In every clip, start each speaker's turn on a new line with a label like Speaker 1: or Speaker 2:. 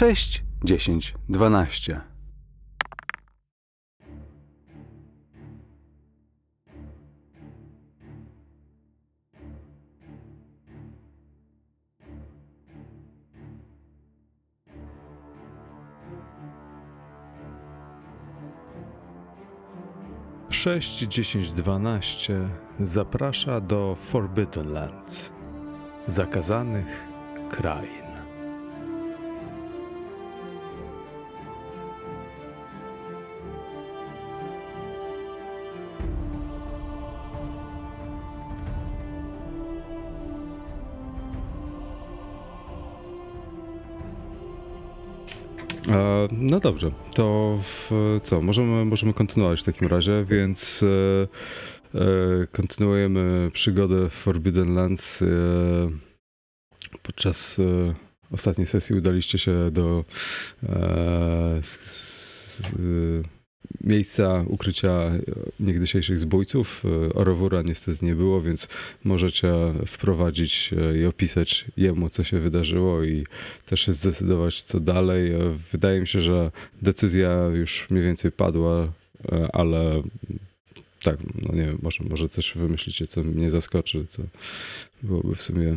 Speaker 1: 6, 10, 12.
Speaker 2: Sześć, dziesięć, dwanaście zaprasza do Forbidden Lands, zakazanych krain. No dobrze, to co? Możemy, możemy kontynuować w takim razie, więc e, e, kontynuujemy przygodę w Forbidden Lands. E, podczas ostatniej sesji udaliście się do miejsca ukrycia niegdysiejszych zbójców. E, Orowura niestety nie było, więc możecie wprowadzić e, i opisać jemu, co się wydarzyło i też zdecydować, co dalej. E, Wydaje mi się, że decyzja już mniej więcej padła, e, ale tak, no nie wiem, może, może coś wymyślicie, co mnie zaskoczy, co byłoby w sumie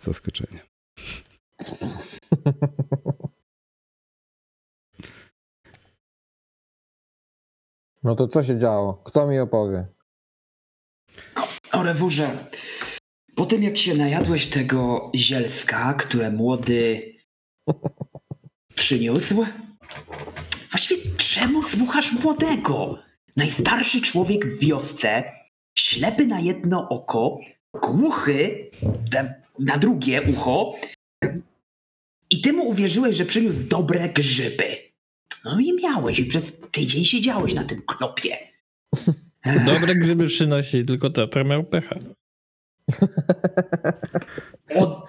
Speaker 2: zaskoczenie.
Speaker 3: No to co się działo? Kto mi opowie?
Speaker 4: O rewurze, po tym jak się najadłeś tego zielska, które młody przyniósł, właściwie czemu słuchasz młodego? Najstarszy człowiek w wiosce, ślepy na jedno oko, głuchy na- drugie ucho i ty mu uwierzyłeś, że przyniósł dobre grzyby. No i miałeś i przez tydzień siedziałeś na tym klopie.
Speaker 5: Dobre grzyby przynosi, tylko Tatra miał pecha.
Speaker 4: O,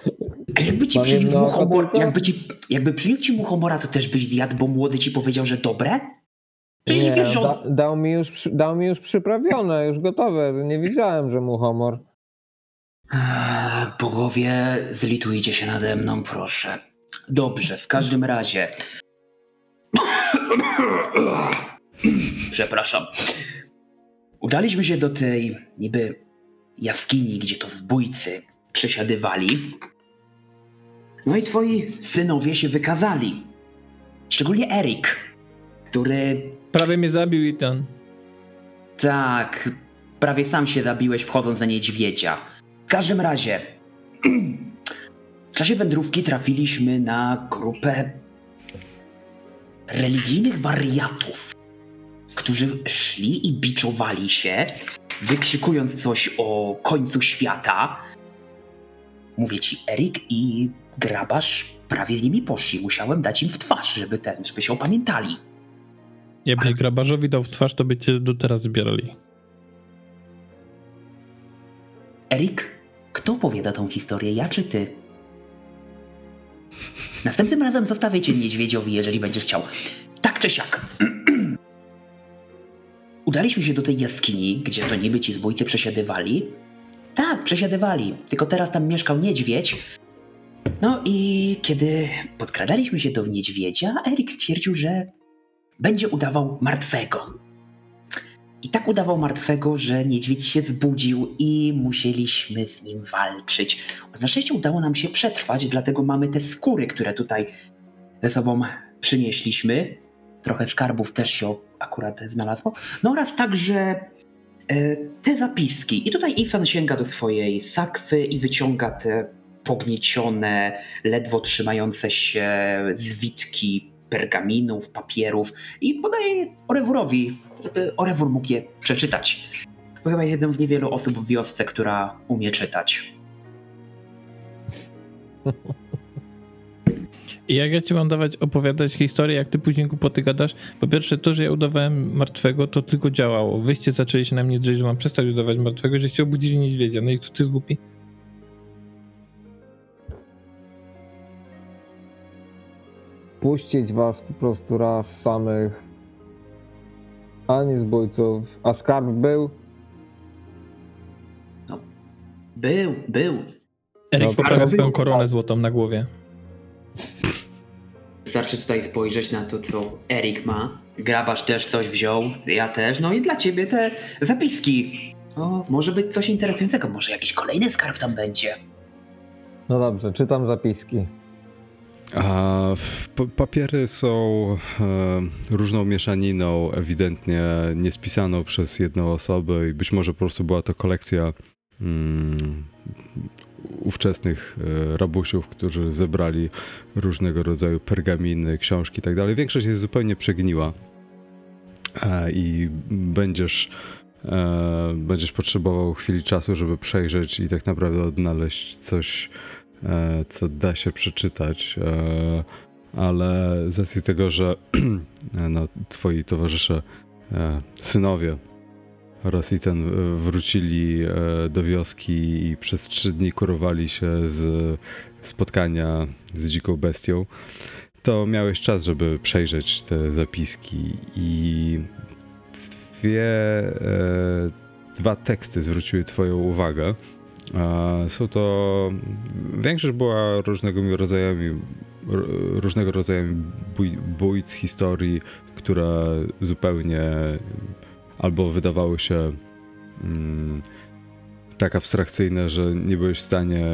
Speaker 4: a jakby ci przyniósł
Speaker 3: jedno oko
Speaker 4: muchomor,
Speaker 3: tylko?
Speaker 4: jakby, ci, jakby przyniósł ci muchomora, to też byś zjadł, bo młody ci powiedział, że dobre? Przecież
Speaker 3: Nie,
Speaker 4: wiesz, że on...
Speaker 3: da, dał, mi już, dał mi już przyprawione, już gotowe. Nie widziałem, że mu homor.
Speaker 4: Eee, Bogowie, zlitujcie się nade mną, proszę. Dobrze, w każdym razie. Przepraszam. Udaliśmy się do tej niby jaskini, gdzie to zbójcy przesiadywali. No i twoi synowie się wykazali. Szczególnie Erik, który
Speaker 5: Prawie mnie zabił Ethan.
Speaker 4: tak, prawie sam się zabiłeś wchodząc za niedźwiedzia. W każdym razie, w czasie wędrówki trafiliśmy na grupę religijnych wariatów, którzy szli i biczowali się, wykrzykując coś o końcu świata. Mówię ci, Erik i Grabarz prawie z nimi poszli. Musiałem dać im w twarz, żeby, ten, żeby się opamiętali.
Speaker 5: Jakbyś grabarzowi dał w twarz, to by cię do teraz zbierali.
Speaker 4: Erik, kto opowiada tą historię, ja czy ty? Następnym razem zostawię cię niedźwiedziowi, jeżeli będziesz chciał. Tak czy siak. Udaliśmy się do tej jaskini, gdzie to niby ci zbójcy przesiadywali. Tak, przesiadywali, tylko teraz tam mieszkał niedźwiedź. No i kiedy podkradaliśmy się do niedźwiedzia, Erik stwierdził, że będzie udawał martwego. I tak udawał martwego, że niedźwiedź się zbudził i musieliśmy z nim walczyć. Na szczęście udało nam się przetrwać, dlatego mamy te skóry, które tutaj ze sobą przynieśliśmy. Trochę skarbów też się akurat znalazło. No oraz także e, te zapiski. I tutaj Ethan sięga do swojej sakwy i wyciąga te pogniecione, ledwo trzymające się zwitki pergaminów, papierów i podaje Orewurowi, żeby Orewur mógł je przeczytać. To chyba jeden z niewielu osób w wiosce, która umie czytać.
Speaker 5: I jak ja ci mam dawać, opowiadać historię, jak ty później głupoty gadasz? Po pierwsze, to, że ja udawałem martwego, to tylko działało. Wyście zaczęli się na mnie drzeć, że mam przestać udawać martwego, żeście obudzili niedźwiedzia. No i kto ty jest głupi?
Speaker 3: Puścić was po prostu raz samych. Ani zbójców. A skarb był?
Speaker 4: Był, był.
Speaker 5: Erik
Speaker 3: No,
Speaker 5: poprawia swoją koronę złotą na głowie.
Speaker 4: wystarczy tutaj spojrzeć na to, co Erik ma. Grabarz też coś wziął, ja też. No i dla ciebie te zapiski. O, może być coś interesującego, może jakiś kolejny skarb tam będzie.
Speaker 3: No dobrze, czytam zapiski.
Speaker 2: A papiery są e, różną mieszaniną, ewidentnie niespisaną przez jedną osobę i być może po prostu była to kolekcja mm, ówczesnych e, rabusiów, którzy zebrali różnego rodzaju pergaminy, książki i tak. Większość jest zupełnie przegniła e, i będziesz będziesz potrzebował chwili czasu, żeby przejrzeć i tak naprawdę odnaleźć coś, co da się przeczytać, e, ale z racji tego, że no, twoi towarzysze, e, synowie oraz i ten e, wrócili e, do wioski i przez trzy dni kurowali się z spotkania z dziką bestią, to miałeś czas, żeby przejrzeć te zapiski i dwie, e, dwa teksty zwróciły twoją uwagę. Są to. Większość była różnego rodzajami, różnego rodzaju bój- bójt historii, które zupełnie albo wydawały się mm, tak abstrakcyjne, że nie byłeś w stanie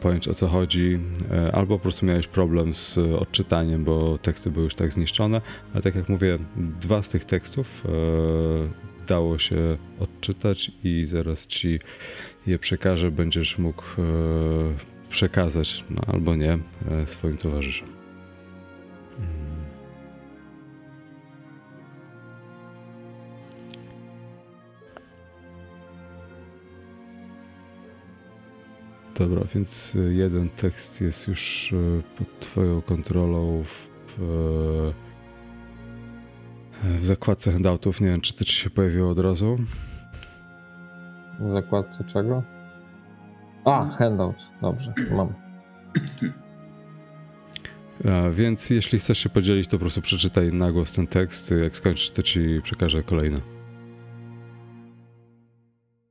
Speaker 2: pojąć o co chodzi, e, albo po prostu miałeś problem z odczytaniem, bo teksty były już tak zniszczone. Ale tak jak mówię, dwa z tych tekstów e, dało się odczytać i zaraz ci je przekażę, będziesz mógł e, przekazać, no, albo nie, e, swoim towarzyszom. Dobra, więc jeden tekst jest już y, pod Twoją kontrolą w, w zakładce handoutów. Nie wiem, czy to ci się pojawiło od razu.
Speaker 3: W zakładce czego? A, handouts. Dobrze, mam.
Speaker 2: A, więc jeśli chcesz się podzielić, to po prostu przeczytaj na głos ten tekst. Jak skończysz, to ci przekażę kolejny.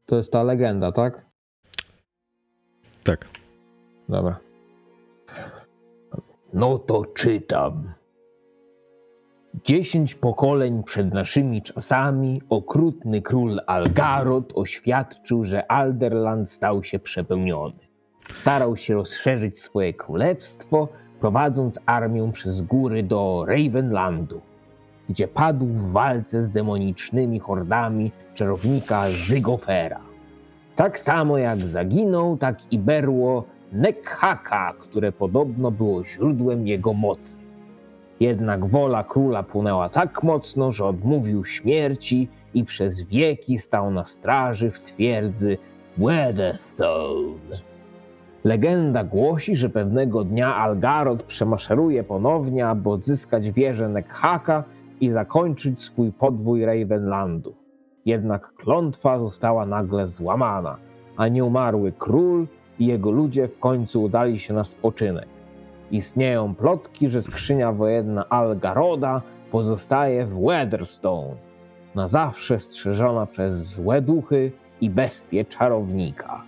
Speaker 3: To jest ta legenda, tak?
Speaker 2: Tak.
Speaker 3: Dobra.
Speaker 6: No to czytam. Dziesięć pokoleń przed naszymi czasami okrutny król Algarot oświadczył, że Alderland stał się przepełniony. Starał się rozszerzyć swoje królestwo, prowadząc armię przez góry do Ravenlandu, gdzie padł w walce z demonicznymi hordami czarownika Zygofera. Tak samo jak zaginął, tak i berło Nekhaka, które podobno było źródłem jego mocy. Jednak wola króla płynęła tak mocno, że odmówił śmierci i przez wieki stał na straży w twierdzy Weatherstone. Legenda głosi, że pewnego dnia Algarot przemaszeruje ponownie, aby odzyskać wieżę Nekhaka i zakończyć swój podwój Ravenlandu. Jednak klątwa została nagle złamana, a nieumarły król i jego ludzie w końcu udali się na spoczynek. Istnieją plotki, że skrzynia wojenna Algaroda pozostaje w Weatherstone, na zawsze strzeżona przez złe duchy i bestie czarownika.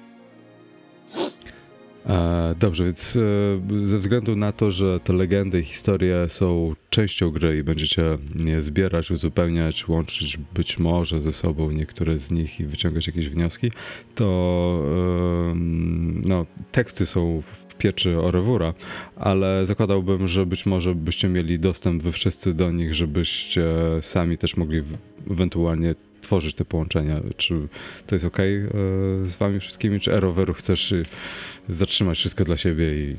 Speaker 2: E, Dobrze, więc e, ze względu na to, że te legendy i historie są częścią gry i będziecie je zbierać, uzupełniać, łączyć być może ze sobą niektóre z nich i wyciągać jakieś wnioski, to no, teksty są w pieczy Orewura, ale zakładałbym, że być może byście mieli dostęp wy wszyscy do nich, żebyście sami też mogli ewentualnie tworzyć te połączenia. Czy to jest ok z wami wszystkimi, czy Eroweru chcesz y, zatrzymać wszystko dla siebie i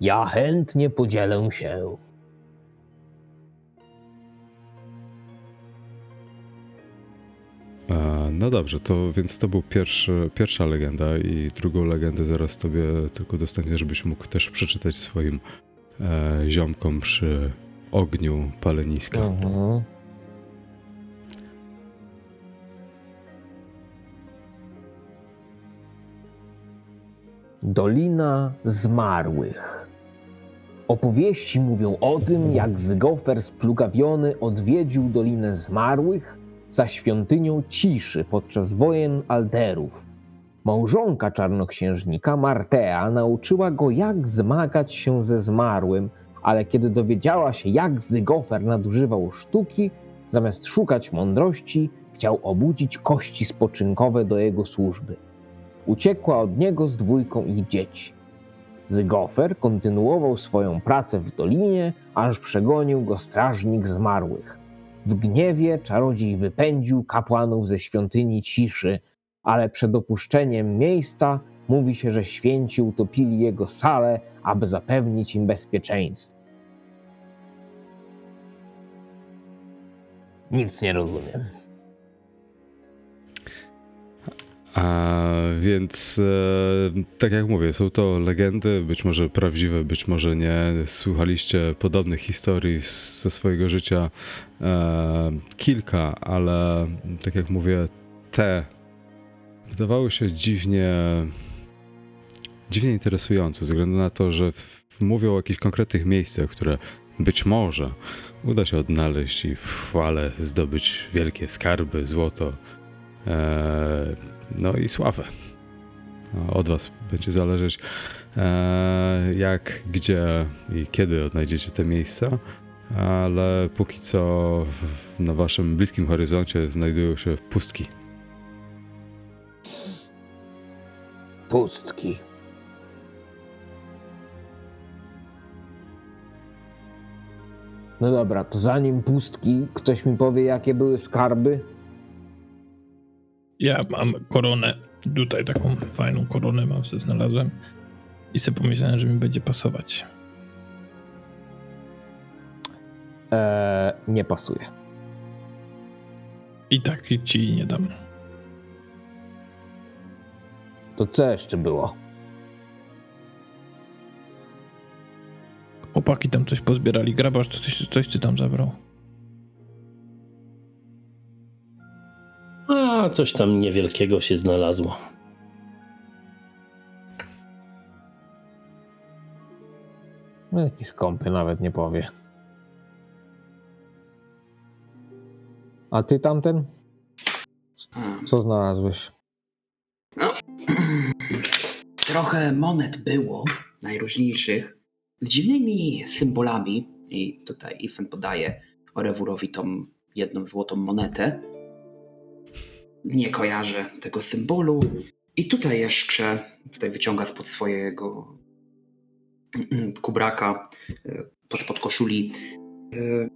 Speaker 6: Ja chętnie podzielę się.
Speaker 2: E, No dobrze, to więc to był pierwszy, pierwsza legenda i drugą legendę zaraz tobie tylko udostępnię, żebyś mógł też przeczytać swoim e, ziomkom przy ogniu paleniska.
Speaker 3: Mhm.
Speaker 6: Dolina Zmarłych. Opowieści mówią o tym, jak Zygofer splugawiony odwiedził Dolinę Zmarłych za świątynią ciszy podczas wojen Alderów. Małżonka czarnoksiężnika, Martea, nauczyła go, jak zmagać się ze zmarłym, ale kiedy dowiedziała się, jak Zygofer nadużywał sztuki, zamiast szukać mądrości, chciał obudzić kości spoczynkowe do jego służby. Uciekła od niego z dwójką ich dzieci. Zygofer kontynuował swoją pracę w dolinie, aż przegonił go strażnik zmarłych. W gniewie czarodziej wypędził kapłanów ze świątyni ciszy, ale przed opuszczeniem miejsca mówi się, że święci utopili jego salę, aby zapewnić im bezpieczeństwo. Nic nie rozumiem.
Speaker 2: A więc, e, tak jak mówię, są to legendy, być może prawdziwe, być może nie. Słuchaliście podobnych historii z, ze swojego życia e, kilka, ale tak jak mówię, te wydawały się dziwnie, dziwnie interesujące, ze względu na to, że w, mówią o jakichś konkretnych miejscach, które być może uda się odnaleźć i w chwale zdobyć wielkie skarby, złoto. E, no i sławę. No, Od Was będzie zależeć, e, jak, gdzie i kiedy odnajdziecie te miejsca, ale póki co na Waszym bliskim horyzoncie znajdują się pustki.
Speaker 6: Pustki. No dobra, to zanim pustki, ktoś mi powie, jakie były skarby?
Speaker 5: Ja mam koronę, tutaj taką fajną koronę mam sobie znalazłem i sobie pomyślałem, że mi będzie pasować.
Speaker 6: Eee, nie pasuje.
Speaker 5: I tak ci nie dam.
Speaker 6: To co jeszcze było?
Speaker 5: Chłopaki tam coś pozbierali. Grabarz coś, coś ty tam zabrał.
Speaker 7: A, coś tam niewielkiego się znalazło.
Speaker 6: No jakiś skąpy nawet nie powie. A ty tamten? Co znalazłeś?
Speaker 4: Trochę monet było, najróżniejszych, z dziwnymi symbolami. I tutaj Ifen podaje Orewurowi tą jedną złotą monetę. Nie kojarzę tego symbolu. I tutaj jeszcze, tutaj wyciąga spod swojego kubraka, e, spod koszuli, e,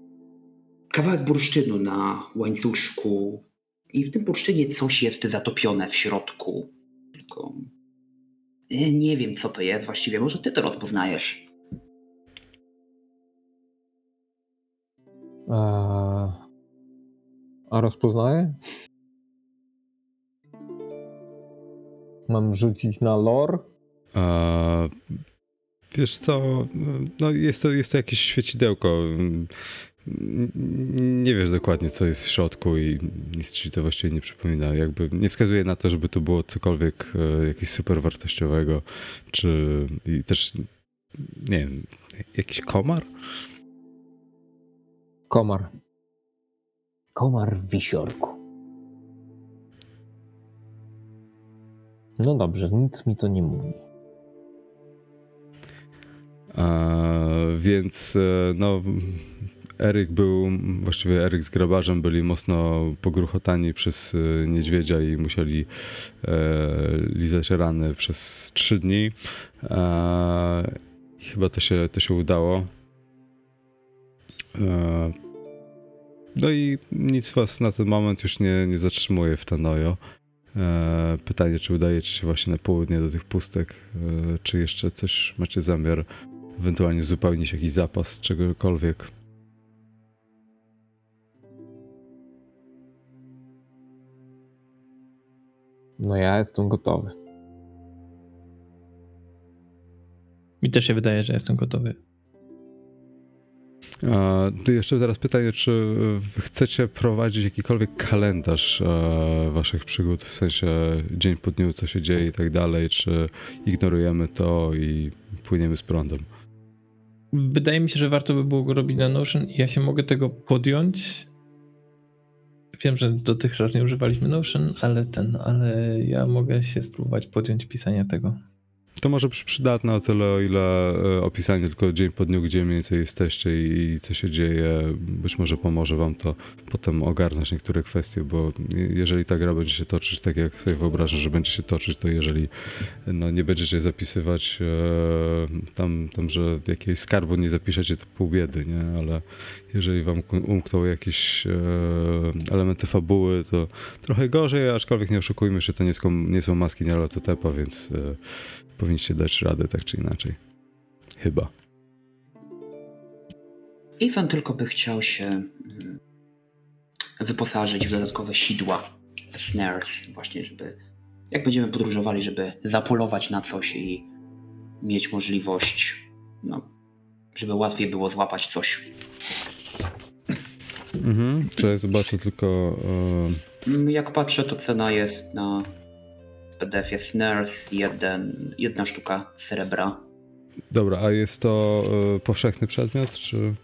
Speaker 4: kawałek bursztynu na łańcuszku. I w tym bursztynie coś jest zatopione w środku. Tylko E, Nie wiem, co to jest właściwie. Może ty to rozpoznajesz.
Speaker 3: Eee, a rozpoznaję? Mam rzucić na lore?
Speaker 2: Wiesz co, no jest to, jest to jakieś świecidełko. Nie wiesz dokładnie, co jest w środku i nic ci to właściwie nie przypomina. Jakby nie wskazuje na to, żeby to było cokolwiek e, jakieś super wartościowego, czy i też, nie wiem, jakiś komar?
Speaker 3: Komar.
Speaker 6: Komar w wisiorku. No dobrze, nic mi to nie mówi.
Speaker 2: Więc e, no, Eryk był, właściwie Eryk z grabarzem byli mocno pogruchotani przez e, niedźwiedzia i musieli e, lizać rany przez trzy dni. Chyba to się, to się udało. No i nic was na ten moment już nie, nie zatrzymuje w Tanojo. E, Pytanie, czy udajecie się właśnie na południe do tych pustek, e, czy jeszcze coś macie zamiar ewentualnie uzupełnić jakiś zapas czegokolwiek.
Speaker 3: No ja jestem gotowy.
Speaker 5: Mi też się wydaje, że jestem gotowy.
Speaker 2: Jeszcze teraz pytanie, czy chcecie prowadzić jakikolwiek kalendarz e, waszych przygód, w sensie dzień po dniu, co się dzieje i tak dalej, czy ignorujemy to i płyniemy z prądem?
Speaker 5: Wydaje mi się, że warto by było go robić na Notion i ja się mogę tego podjąć Wiem, że dotychczas nie używaliśmy Notion, ale ten, ale ja mogę się spróbować podjąć pisania tego.
Speaker 2: To może być przydatne o tyle, o ile e, opisanie tylko dzień po dniu, gdzie mniej więcej jesteście i co się dzieje, być może pomoże wam to potem ogarnąć niektóre kwestie, bo jeżeli ta gra będzie się toczyć tak, jak sobie wyobrażam, że będzie się toczyć, to jeżeli no, nie będziecie zapisywać e, tam, tam, że jakiegoś skarbu nie zapiszecie, to pół biedy, nie? Ale jeżeli wam umkną jakieś e, elementy fabuły, to trochę gorzej, aczkolwiek nie oszukujmy się, to nie są, nie są maski Nyarlathotepa, więc e, powinniście dać radę tak czy inaczej. Chyba.
Speaker 4: Iwan tylko by chciał się mm, wyposażyć w dodatkowe sidła, w snares, właśnie, żeby jak będziemy podróżowali, żeby zapolować na coś i mieć możliwość, no, żeby łatwiej było złapać coś.
Speaker 2: Mhm. Czy zobaczę tylko. E,
Speaker 4: Mm, Jak patrzę, to cena jest na PDF-ie snares, jeden, jedna sztuka srebra.
Speaker 2: dobra, a jest to e, powszechny przedmiot, czy.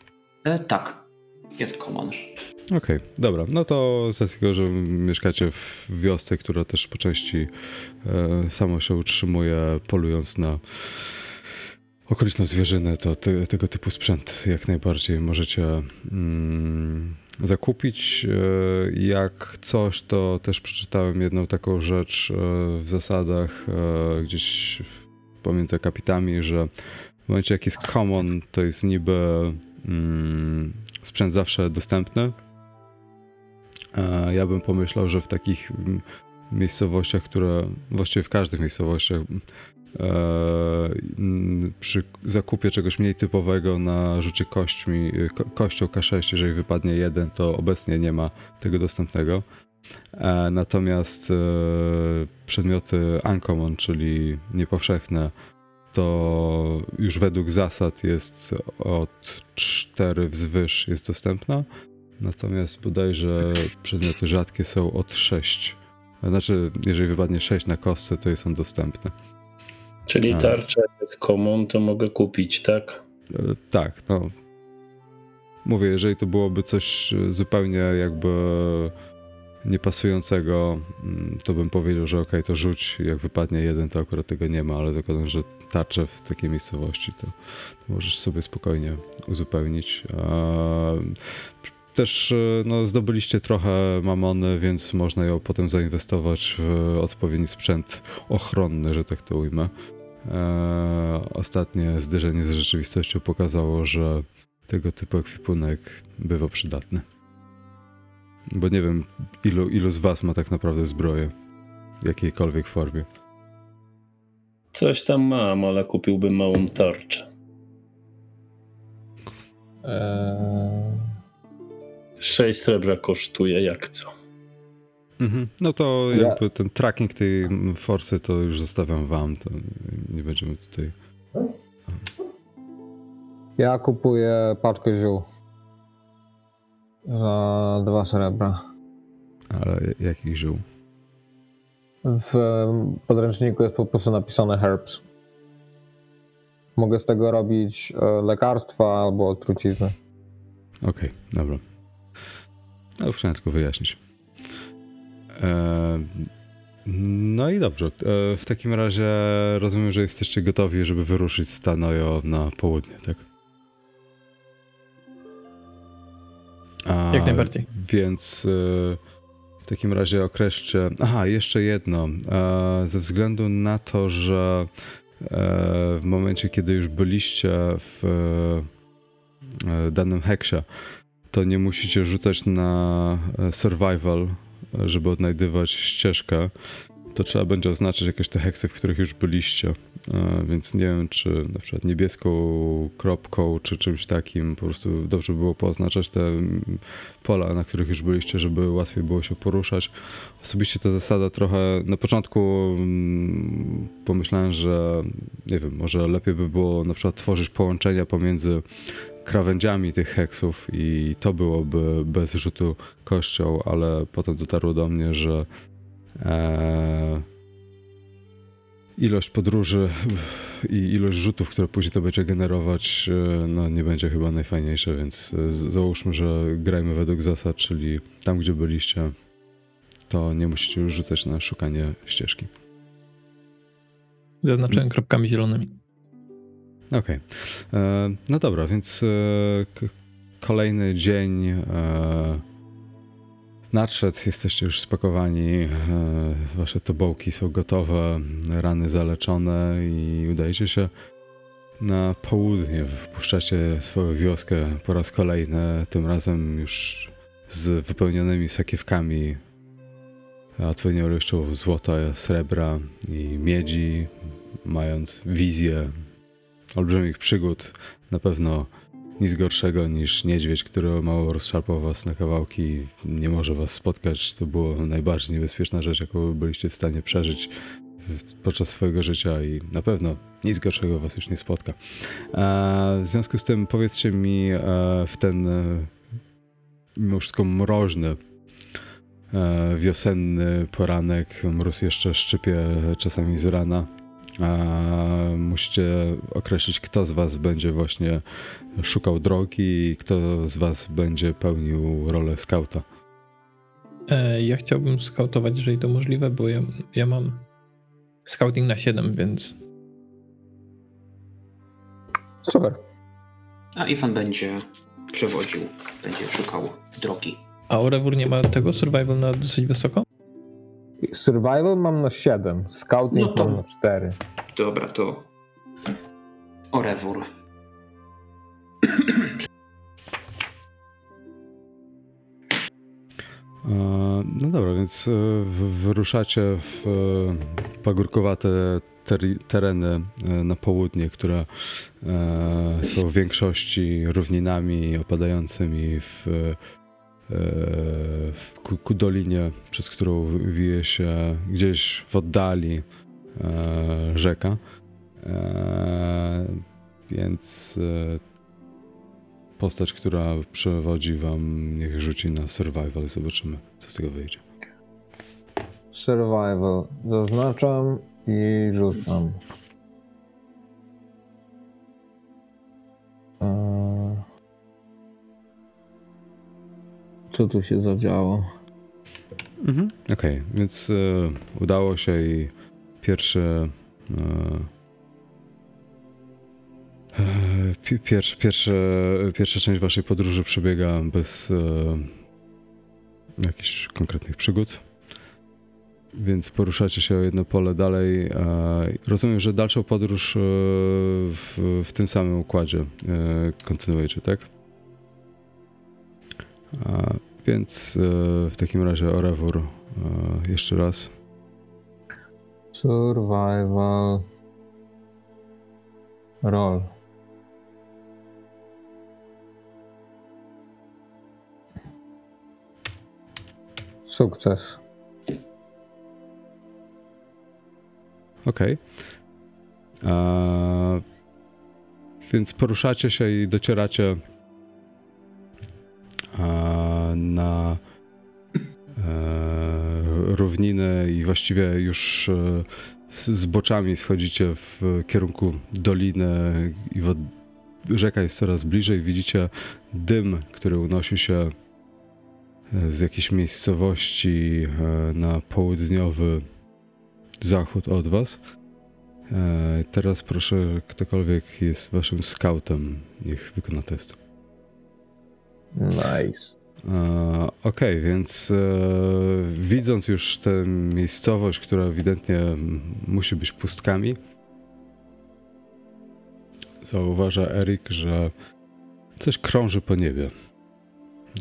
Speaker 4: E, tak, jest common.
Speaker 2: Okej, dobra. No to z tego, że mieszkacie w wiosce, która też po części e, samo się utrzymuje, polując na okoliczną zwierzynę, to te, tego typu sprzęt jak najbardziej możecie mm, zakupić. E, jak coś, to też przeczytałem jedną taką rzecz e, w zasadach e, gdzieś pomiędzy akapitami, że w momencie jak jest common, to jest niby mm, sprzęt zawsze dostępny. Ja bym pomyślał, że w takich mm, miejscowościach, które właściwie w każdych miejscowościach przy zakupie czegoś mniej typowego na rzucie kośćmi, ko- kością K6, jeżeli wypadnie jeden, to obecnie nie ma tego dostępnego. E, Natomiast e, przedmioty uncommon, czyli niepowszechne, to już według zasad jest od 4 wzwyż jest dostępna. Natomiast bodajże przedmioty rzadkie są od 6. Znaczy, jeżeli wypadnie 6 na kostce, to jest on dostępny.
Speaker 7: Czyli
Speaker 2: A.
Speaker 7: tarcza jest common, to mogę kupić, tak?
Speaker 2: E, Tak, no. Mówię, jeżeli to byłoby coś e, zupełnie jakby niepasującego, mm, to bym powiedział, że okej, to rzuć, jak wypadnie jeden, to akurat tego nie ma, ale zakładam, że tarczę w takiej miejscowości, to, możesz sobie spokojnie uzupełnić. Eee, Też e, no, zdobyliście trochę mamony, więc można ją potem zainwestować w odpowiedni sprzęt ochronny, że tak to ujmę. Eee, ostatnie zderzenie z rzeczywistością pokazało, że tego typu ekwipunek bywa przydatny. Bo nie wiem, ilu, ilu z was ma tak naprawdę zbroję w jakiejkolwiek formie.
Speaker 7: Coś tam mam, ale kupiłbym małą tarczę.
Speaker 3: Eee,
Speaker 7: 6 srebra kosztuje jak co.
Speaker 2: Mhm. No to
Speaker 3: Ja-
Speaker 2: jakby ten tracking tej forsy to już zostawiam wam, to nie będziemy tutaj...
Speaker 3: ja kupuję paczkę ziół. Za dwa srebra.
Speaker 2: Ale jakich żył?
Speaker 3: W podręczniku jest po prostu napisane herbs. Mogę z tego robić e, lekarstwa albo trucizny.
Speaker 2: Okej, dobra. No, chciałem tylko wyjaśnić. No i dobrze. E, w takim razie rozumiem, że jesteście gotowi, żeby wyruszyć z Tanojo na południe, tak? A,
Speaker 5: Jak najbardziej.
Speaker 2: Więc e, w takim razie określcie. Aha, jeszcze jedno. E, Ze względu na to, że w momencie, kiedy już byliście w danym heksie, to nie musicie rzucać na survival, żeby odnajdywać ścieżkę. To trzeba będzie oznaczyć jakieś te heksy, w których już byliście. E, Więc nie wiem, czy na przykład niebieską kropką, czy czymś takim. Po prostu dobrze by było pooznaczać te mm, pola, na których już byliście, żeby łatwiej było się poruszać. Osobiście ta zasada trochę na początku mm, pomyślałem, że nie wiem, może lepiej by było na przykład tworzyć połączenia pomiędzy krawędziami tych heksów i to byłoby bez rzutu kością, ale potem dotarło do mnie, że e, ilość podróży i ilość rzutów, które później to będzie generować, e, no nie będzie chyba najfajniejsze, więc e, załóżmy, że grajmy według zasad, czyli tam, gdzie byliście, to nie musicie już rzucać na szukanie ścieżki.
Speaker 5: Zaznaczyłem kropkami zielonymi.
Speaker 2: Okej. E, No dobra, więc e, kolejny dzień e, nadszedł, jesteście już spakowani, wasze tobołki są gotowe, rany zaleczone i udajecie się na południe. Wpuszczacie swoją wioskę po raz kolejny, tym razem już z wypełnionymi sakiewkami odpowiednią ilością złota, srebra i miedzi, mając wizję olbrzymich przygód. Na pewno nic gorszego niż niedźwiedź, który mało rozszarpał was na kawałki i nie może was spotkać. To było najbardziej niebezpieczna rzecz, jaką byliście w stanie przeżyć podczas swojego życia i na pewno nic gorszego was już nie spotka. W związku z tym powiedzcie mi e, w ten e, mimo wszystko mroźny e, wiosenny poranek, mróz jeszcze szczypie czasami z rana. A musicie określić, kto z Was będzie właśnie szukał drogi i kto z Was będzie pełnił rolę skauta.
Speaker 5: E, ja chciałbym skautować, jeżeli to możliwe, bo ja, ja mam scouting na 7, więc
Speaker 3: Super.
Speaker 4: A Ifan będzie przewodził, będzie szukał drogi.
Speaker 5: A Orewur nie ma tego survival na dosyć wysoko?
Speaker 3: Survival mam na 7, scouting
Speaker 4: No to-
Speaker 3: mam na 4.
Speaker 4: Dobra, to Orewur.
Speaker 2: E, No dobra, więc e, wy- wyruszacie w e, pagórkowate tereny na południe, które są w większości równinami opadającymi w ku, ku dolinie, przez którą wije się gdzieś w oddali e, rzeka. E, Więc e, postać, która przewodzi wam, niech rzuci na survival i zobaczymy, co z tego wyjdzie.
Speaker 3: Survival. Zaznaczam i rzucam. Co tu się zadziało?
Speaker 2: Mhm. Okej, więc e, udało się i pierwszy. E, e, pi- pierwszy, pierwsze, pierwsza część waszej podróży przebiega bez e, jakichś konkretnych przygód. Więc poruszacie się o jedno pole dalej. E, rozumiem, że dalszą podróż e, w, w tym samym układzie e, kontynuujecie, tak? Więc e, w takim razie Orewur e, jeszcze raz.
Speaker 3: Survival. Roll. Sukces.
Speaker 2: Okej. E, Więc poruszacie się i docieracie na e, równiny i właściwie już e, z- boczami schodzicie w kierunku doliny i wod- rzeka jest coraz bliżej. Widzicie dym, który unosi się e, z jakiejś miejscowości na południowy zachód od was. Teraz proszę, ktokolwiek jest waszym scoutem, niech wykona test.
Speaker 3: Nice.
Speaker 2: E, Okej, więc e, widząc już tę miejscowość, która ewidentnie musi być pustkami, zauważa Erik, że coś krąży po niebie.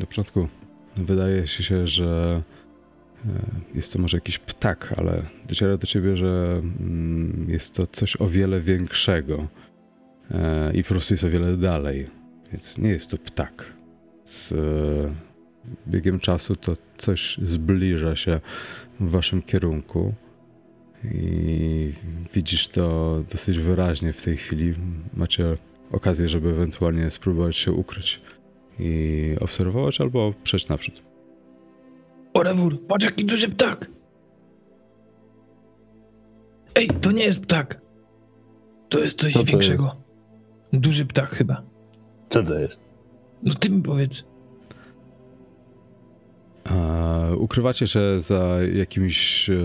Speaker 2: Na początku wydaje się, że e, jest to może jakiś ptak, ale dociera do ciebie, że mm, jest to coś o wiele większego i po prostu jest o wiele dalej. Więc nie jest to ptak. Z biegiem czasu to coś zbliża się w waszym kierunku i widzisz to dosyć wyraźnie w tej chwili. Macie okazję, żeby ewentualnie spróbować się ukryć i obserwować albo przejść naprzód.
Speaker 5: Orewur, patrz jaki duży ptak! Ej, to nie jest ptak. To jest coś
Speaker 3: Co to
Speaker 5: większego. Duży ptak chyba.
Speaker 6: Co to jest?
Speaker 5: No ty mi powiedz.
Speaker 2: Ukrywacie się za jakimiś e,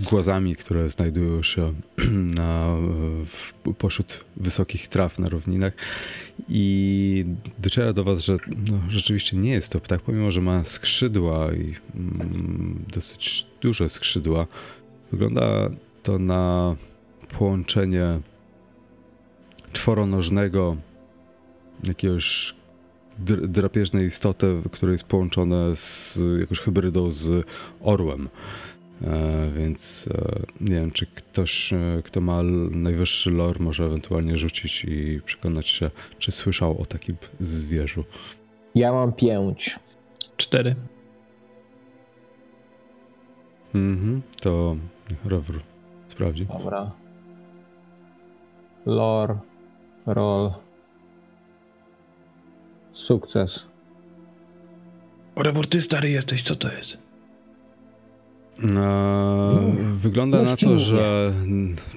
Speaker 2: głazami, które znajdują się na, w, pośród wysokich traw na równinach i dociera do was, że no, rzeczywiście nie jest to ptak, pomimo że ma skrzydła i mm, dosyć duże skrzydła. Wygląda to na połączenie czworonożnego jakiegoś dr- drapieżnej istoty, która jest połączona z jakąś hybrydą z orłem. E, więc e, nie wiem, czy ktoś, e, kto ma najwyższy lore, może ewentualnie rzucić i przekonać się, czy słyszał o takim zwierzu.
Speaker 3: Ja mam pięć.
Speaker 5: Cztery.
Speaker 2: Mhm, to Rowr sprawdzi.
Speaker 3: Dobra. Lore. Roll. Sukces.
Speaker 5: Orewor, ty stary jesteś, co to jest?
Speaker 2: E, wygląda na to, że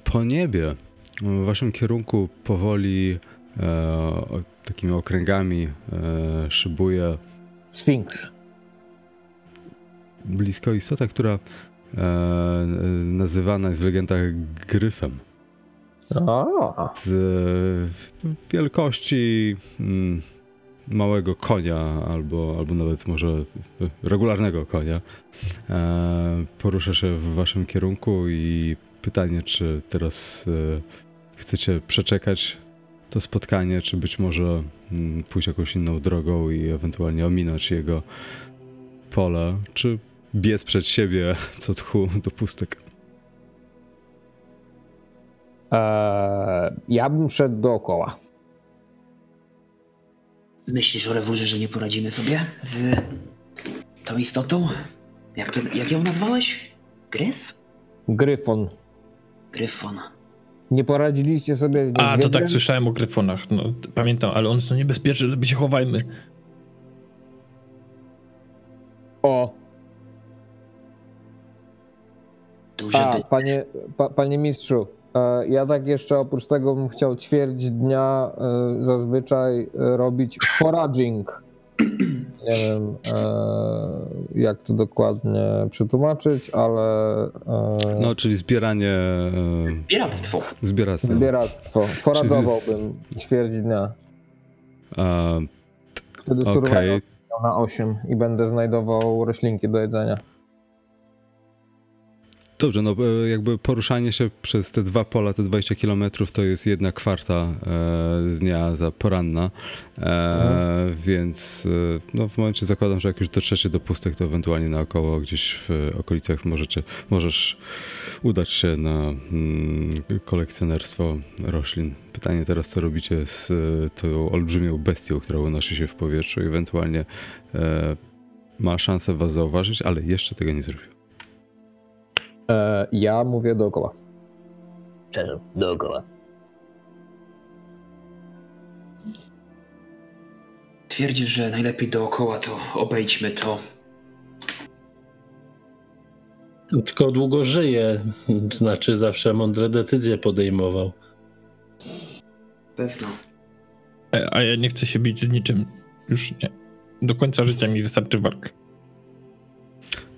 Speaker 2: po niebie w waszym kierunku powoli e, takimi okręgami e, szybuje
Speaker 3: Sfinks.
Speaker 2: blisko istota, która e, nazywana jest w legendach gryfem.
Speaker 3: O,
Speaker 2: Z e, wielkości mm, małego konia, albo, albo nawet może regularnego konia. E, porusza się w waszym kierunku i pytanie, czy teraz e, chcecie przeczekać to spotkanie, czy być może mm, pójść jakąś inną drogą i ewentualnie ominąć jego pole, czy biec przed siebie co tchu do pustek.
Speaker 3: Eee, ja bym szedł dookoła.
Speaker 4: Myślisz, Oreworze, że nie poradzimy sobie z tą istotą? Jak, to, jak ją nazwałeś? Gryf?
Speaker 3: Gryfon.
Speaker 4: Gryfon.
Speaker 3: Nie poradziliście sobie z
Speaker 5: A, to
Speaker 3: niedźwiedziem?
Speaker 5: tak słyszałem o gryfonach. No, pamiętam, ale on jest to niebezpieczny, żeby się chowajmy.
Speaker 3: O,
Speaker 4: Duże
Speaker 3: a,
Speaker 4: by...
Speaker 3: panie, pa, panie mistrzu, ja tak jeszcze oprócz tego bym chciał ćwierć dnia e, zazwyczaj e, robić foraging. Nie wiem, e, jak to dokładnie przetłumaczyć, ale e,
Speaker 2: No, czyli zbieranie, e, zbieractwo.
Speaker 3: zbieractwo. Foragował
Speaker 2: Czyli
Speaker 3: bym ćwierć dnia.
Speaker 2: E,
Speaker 3: Wtedy miał na 8 i będę znajdował roślinki do jedzenia.
Speaker 2: Dobrze, no e, jakby poruszanie się przez te dwa pola, te 20 km to jest jedna kwarta e, dnia za poranna, e, więc e, no, w momencie zakładam, że jak już dotrzecie do pustek, to ewentualnie naokoło gdzieś w okolicach możecie, możesz udać się na mm, kolekcjonerstwo roślin. Pytanie teraz, co robicie z e, tą olbrzymią bestią, która unosi się w powietrzu i ewentualnie e, ma szansę was zauważyć, ale jeszcze tego nie zrobił.
Speaker 3: E, ja mówię dookoła.
Speaker 6: Przepraszam, dookoła.
Speaker 4: Twierdzisz, że najlepiej dookoła, to obejdźmy to.
Speaker 7: Tylko długo żyje, znaczy zawsze mądre decyzje podejmował.
Speaker 4: Pewno.
Speaker 5: E, A ja nie chcę się bić z niczym. Już nie. Do końca życia mi wystarczy walk.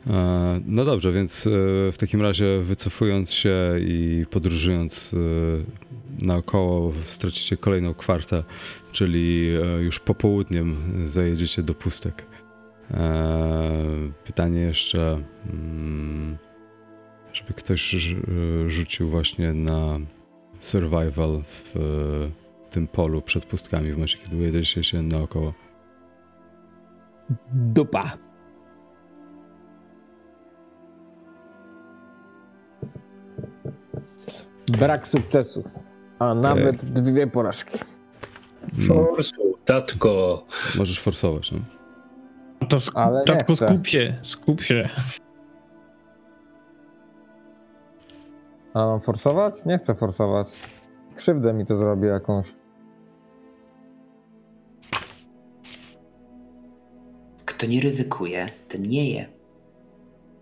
Speaker 2: E, No dobrze, więc e, w takim razie wycofując się i podróżując e, naokoło stracicie kolejną kwartę, czyli już popołudniem zajedziecie do pustek. Pytanie jeszcze, mm, żeby ktoś rz- rzucił właśnie na survival w tym polu przed pustkami w momencie, kiedy jedziecie się naokoło.
Speaker 3: Dupa. Brak sukcesu, a nawet dwie porażki.
Speaker 7: Forsu, tatko.
Speaker 2: Możesz forsować, no.
Speaker 5: To sk-
Speaker 3: Ale nie
Speaker 5: tatko,
Speaker 3: chcę.
Speaker 5: skup się, skup się.
Speaker 3: A mam forsować? Nie chcę forsować. Krzywdę mi to zrobi jakąś.
Speaker 4: Kto nie ryzykuje, ten nie je.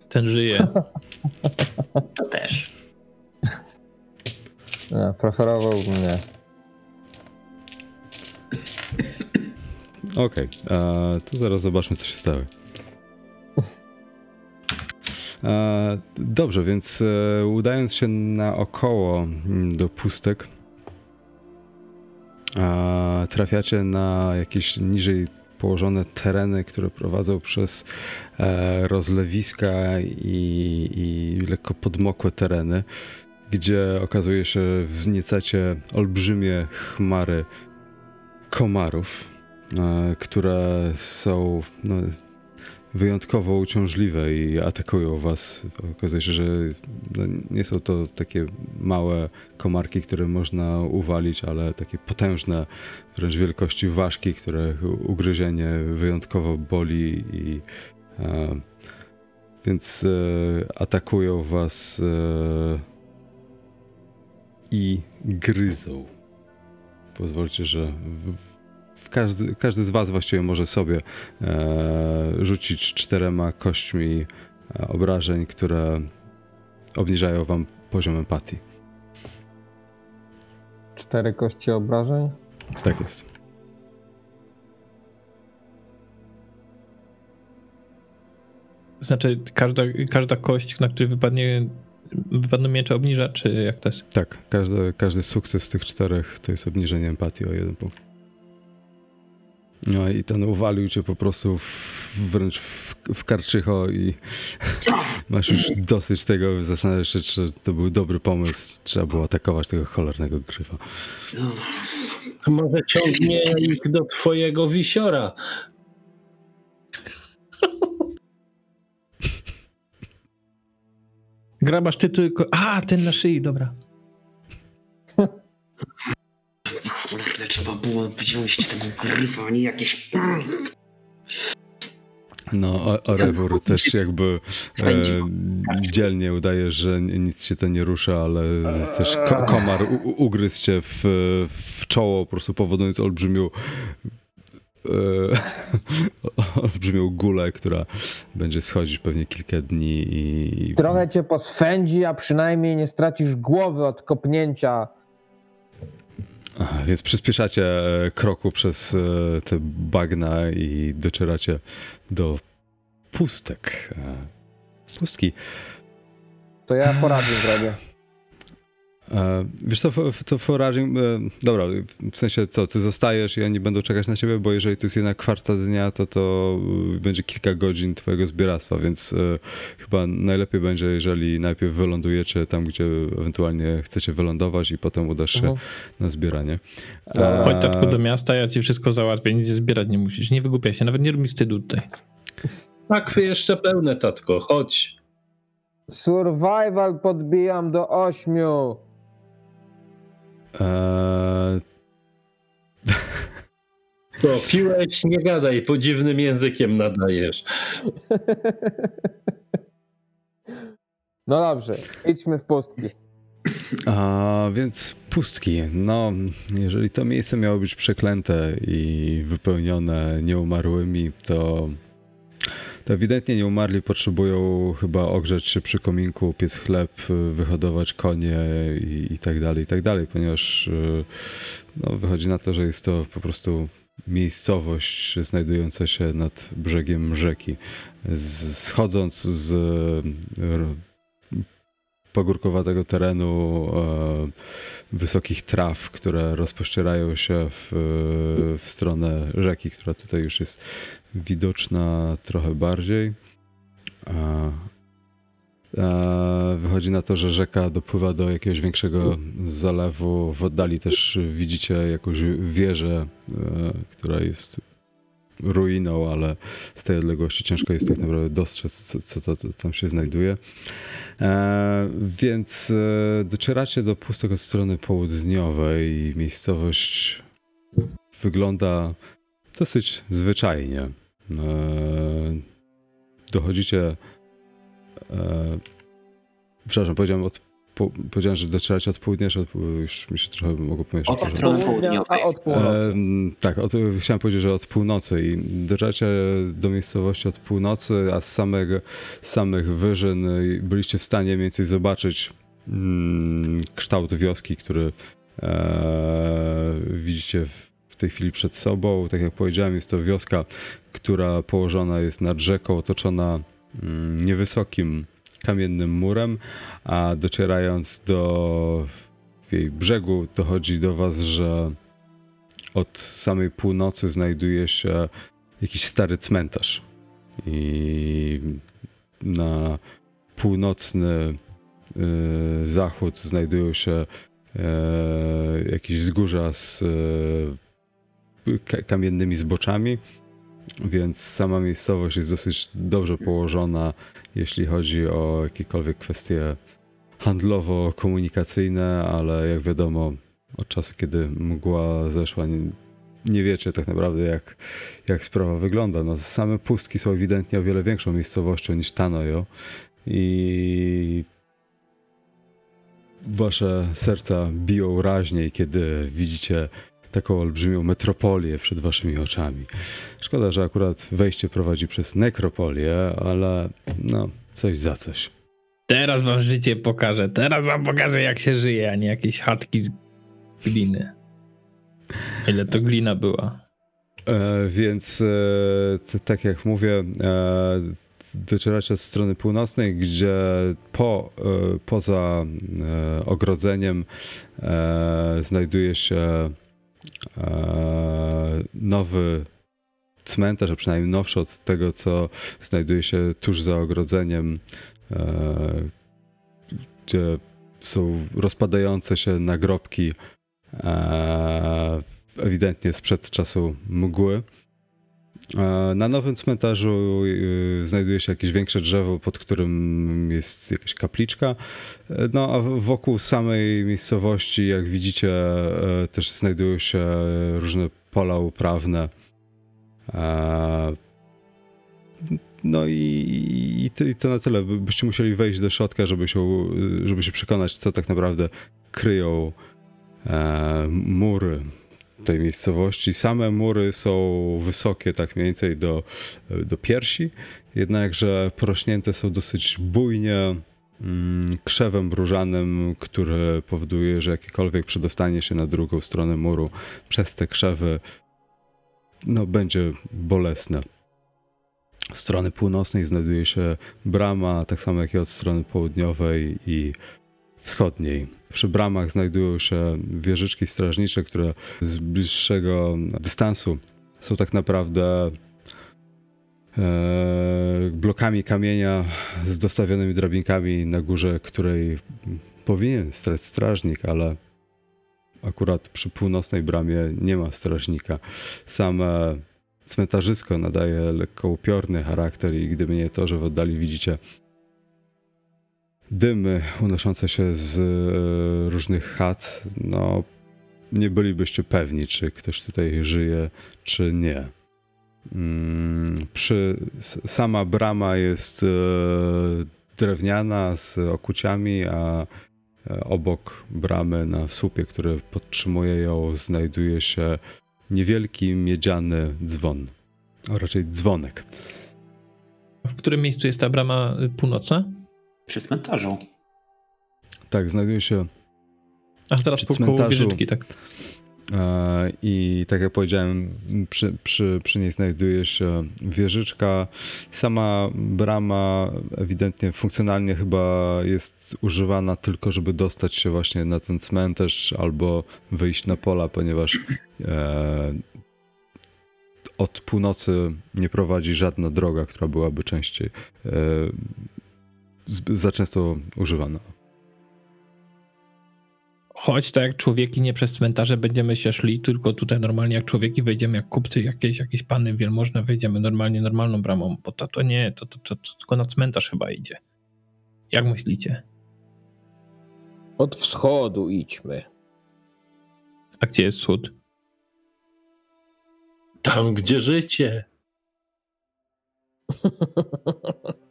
Speaker 5: Ten żyje.
Speaker 4: To też.
Speaker 3: Nie, preferowałbym nie.
Speaker 2: Okej, a to zaraz zobaczmy, co się stało. Dobrze, więc e, udając się naokoło mm, do pustek, e, trafiacie na jakieś niżej położone tereny, które prowadzą przez e, rozlewiska i, i lekko podmokłe tereny, gdzie okazuje się wzniecacie olbrzymie chmary komarów e, które są no, wyjątkowo uciążliwe i atakują was. Okazuje się, że no, nie są to takie małe komarki, które można uwalić, ale takie potężne, wręcz wielkości ważki, które ugryzienie wyjątkowo boli i e, więc e, atakują was e, i gryzą. Pozwólcie, że w, w każdy, każdy z Was właściwie może sobie e, rzucić czterema kośćmi e, obrażeń, które obniżają Wam poziom empatii.
Speaker 3: Cztery kości obrażeń.
Speaker 2: Tak jest.
Speaker 5: Znaczy, każda, każda kość, na której wypadnie, wypadną miecze obniża, czy jak to jest?
Speaker 2: Tak, każdy, każdy sukces z tych czterech to jest obniżenie empatii o jeden punkt. No i ten uwalił cię po prostu w, wręcz w, w karczycho i masz już dosyć tego, zastanawiasz się, czy to był dobry pomysł, trzeba było atakować tego cholernego gryfa.
Speaker 7: To może ciągnie ich do twojego wisiora.
Speaker 5: Grabasz ty tylko... A, ten na szyi, dobra.
Speaker 4: Kurde, trzeba było wziąć tego gryfa, a nie jakieś...
Speaker 2: No, Orewur też jakby e, dzielnie udaje, że nic się to nie rusza, ale też ko komar u- ugryzł cię w, w czoło, po prostu powodując olbrzymią olbrzymią gulę, która będzie schodzić pewnie kilka dni i
Speaker 3: Trochę cię poswędzi, a przynajmniej nie stracisz głowy od kopnięcia.
Speaker 2: Więc przyspieszacie e, kroku przez e, te bagna i docieracie do pustek. E, Pustki.
Speaker 3: To ja poradę zrobię.
Speaker 2: E, Wiesz co, to foraging, e, dobra, w sensie co, ty zostajesz i oni będą czekać na ciebie, bo jeżeli to jest jedna kwarta dnia, to to e, będzie kilka godzin twojego zbieractwa, więc e, chyba najlepiej będzie, jeżeli najpierw wylądujecie tam, gdzie ewentualnie chcecie wylądować i potem udasz się
Speaker 3: Mhm.
Speaker 2: na zbieranie.
Speaker 5: Chodź tatku do miasta, ja ci wszystko załatwię, nic zbierać nie musisz. Nie wygłupiaj się, nawet nie rób mi wstydu tutaj.
Speaker 7: Sakwy jeszcze pełne, tatko, chodź.
Speaker 3: Survival podbijam do ośmiu.
Speaker 2: Eee,
Speaker 7: To piłeś, nie gadaj, po dziwnym językiem nadajesz.
Speaker 3: No dobrze, idźmy w pustki.
Speaker 2: A więc pustki. No, jeżeli to miejsce miało być przeklęte i wypełnione nieumarłymi, to, to ewidentnie nieumarli potrzebują chyba ogrzeć się przy kominku, piec chleb, wyhodować konie i, i tak dalej, i tak dalej, ponieważ y, no, wychodzi na to, że jest to po prostu miejscowość znajdująca się nad brzegiem rzeki. Schodząc z r- pagórkowatego terenu, e, wysokich traw, które rozpościerają się w, w stronę rzeki, która tutaj już jest widoczna trochę bardziej. A, a wychodzi na to, że rzeka dopływa do jakiegoś większego zalewu. W oddali też widzicie jakąś wieżę, e, która jest ruiną, ale z tej odległości ciężko jest tak naprawdę dostrzec, co, co to, tam się znajduje. E, więc e, docieracie do pustek od strony południowej. Miejscowość wygląda dosyć zwyczajnie. E, dochodzicie. E, przepraszam, powiedziałem, od, po, powiedziałem, że docieracie od południa, czy od, już mi się trochę mogło pomieszać.
Speaker 4: Od strony południowej.
Speaker 3: Od północy.
Speaker 2: Tak, od, chciałem powiedzieć, że od północy i docieracie do miejscowości od północy, a z samych, z samych wyżyn byliście w stanie mniej więcej zobaczyć mm, kształt wioski, który e, widzicie w, w tej chwili przed sobą. Tak jak powiedziałem, jest to wioska, która położona jest nad rzeką, otoczona mm, niewysokim kamiennym murem, a docierając do jej brzegu dochodzi do was, że od samej północy znajduje się jakiś stary cmentarz. I na północny y, zachód znajdują się e, jakieś wzgórza z kamiennymi zboczami, więc sama miejscowość jest dosyć dobrze położona, jeśli chodzi o jakiekolwiek kwestie handlowo-komunikacyjne, ale jak wiadomo, od czasu, kiedy mgła zeszła, nie, nie wiecie tak naprawdę, jak, jak sprawa wygląda. No, same pustki są ewidentnie o wiele większą miejscowością niż Tanojo i wasze serca biją raźniej, kiedy widzicie taką olbrzymią metropolię przed waszymi oczami. Szkoda, że akurat wejście prowadzi przez nekropolię, ale no, coś za coś.
Speaker 5: Teraz wam życie pokażę. Teraz wam pokażę, jak się żyje, a nie jakieś chatki z gliny. Ile to glina była.
Speaker 2: E, więc e, t- tak jak mówię, e, docieracie od strony północnej, gdzie po, e, poza e, ogrodzeniem e, znajduje się nowy cmentarz, a przynajmniej nowszy od tego, co znajduje się tuż za ogrodzeniem, e, gdzie są rozpadające się nagrobki e, ewidentnie sprzed czasu mgły. Na nowym cmentarzu y, znajduje się jakieś większe drzewo, pod którym jest jakaś kapliczka. No a wokół samej miejscowości, jak widzicie, e, też znajdują się różne pola uprawne. E, No i, i, to, na tyle. By- Byście musieli wejść do środka, żeby się, żeby się przekonać, co tak naprawdę kryją e, mury tej miejscowości. Same mury są wysokie, tak mniej więcej do, do piersi, jednakże porośnięte są dosyć bujnie mm, krzewem różanym, który powoduje, że jakiekolwiek przedostanie się na drugą stronę muru przez te krzewy no, będzie bolesne. Z strony północnej znajduje się brama, tak samo jak i od strony południowej i wschodniej. Przy bramach znajdują się wieżyczki strażnicze, które z bliższego dystansu są tak naprawdę e, blokami kamienia z dostawionymi drabinkami, na górze której powinien stać strażnik, ale akurat przy północnej bramie nie ma strażnika. Same cmentarzysko nadaje lekko upiorny charakter i gdyby nie to, że w oddali widzicie dymy unoszące się z e, różnych chat, no nie bylibyście pewni, czy ktoś tutaj żyje, czy nie. Mm, Przy, sama brama jest e, drewniana z okuciami, a e, obok bramy na słupie, który podtrzymuje ją, znajduje się niewielki miedziany dzwon, a raczej dzwonek.
Speaker 5: W którym miejscu jest ta brama północna?
Speaker 4: Przy cmentarzu.
Speaker 2: Tak, znajduje się
Speaker 5: Ach, zaraz
Speaker 2: Przy
Speaker 5: po koło
Speaker 2: cmentarzu.
Speaker 5: wieżyczki, tak.
Speaker 2: E, I tak jak powiedziałem, przy, przy, przy niej znajduje się wieżyczka. Sama brama ewidentnie funkcjonalnie chyba jest używana tylko, żeby dostać się właśnie na ten cmentarz albo wyjść na pola, ponieważ e, od północy nie prowadzi żadna droga, która byłaby częściej e, za często używana.
Speaker 5: Chodź tak jak człowieki, nie przez cmentarze będziemy się szli, tylko tutaj normalnie jak człowieki wejdziemy, jak kupcy, jakieś, jakieś pany wielmożne wejdziemy normalnie, normalną bramą, bo to, to nie, to, to, to, to tylko na cmentarz chyba idzie. Jak myślicie?
Speaker 6: Od wschodu idźmy.
Speaker 5: A gdzie jest wschód?
Speaker 7: Tam, gdzie życie.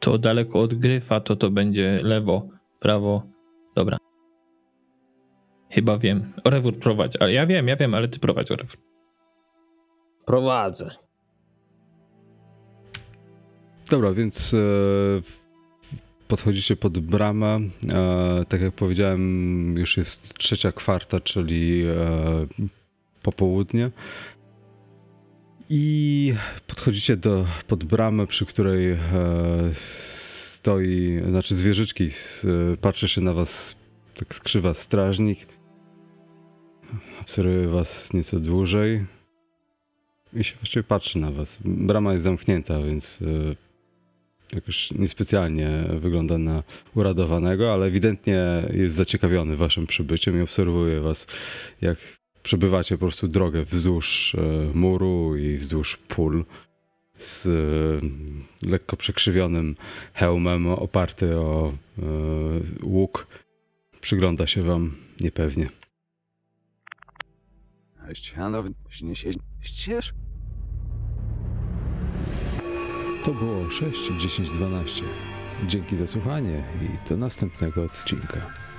Speaker 5: To daleko od gryfa, to to będzie lewo, prawo, dobra. Chyba wiem. Orewór prowadź, ale ja wiem, ja wiem, ale ty prowadź Orewór.
Speaker 6: Prowadzę.
Speaker 2: Dobra, więc e, podchodzicie pod bramę. E, tak jak powiedziałem, już jest trzecia kwarta, czyli e, popołudnie. I podchodzicie do, pod bramę, przy której e, stoi, znaczy z wieżyczki, e, patrzy się na was tak skrzywa strażnik. Obserwuje was nieco dłużej i się właściwie patrzy na was. Brama jest zamknięta, więc e, jakoś niespecjalnie wygląda na uradowanego, ale ewidentnie jest zaciekawiony waszym przybyciem i obserwuje was, jak przebywacie po prostu drogę wzdłuż e, muru i wzdłuż pól z e, lekko przekrzywionym hełmem oparty o e, łuk. Przygląda się wam niepewnie.
Speaker 1: Ścianow, nie się ścież.
Speaker 2: To było 6, 10, 12. Dzięki za słuchanie i do następnego odcinka.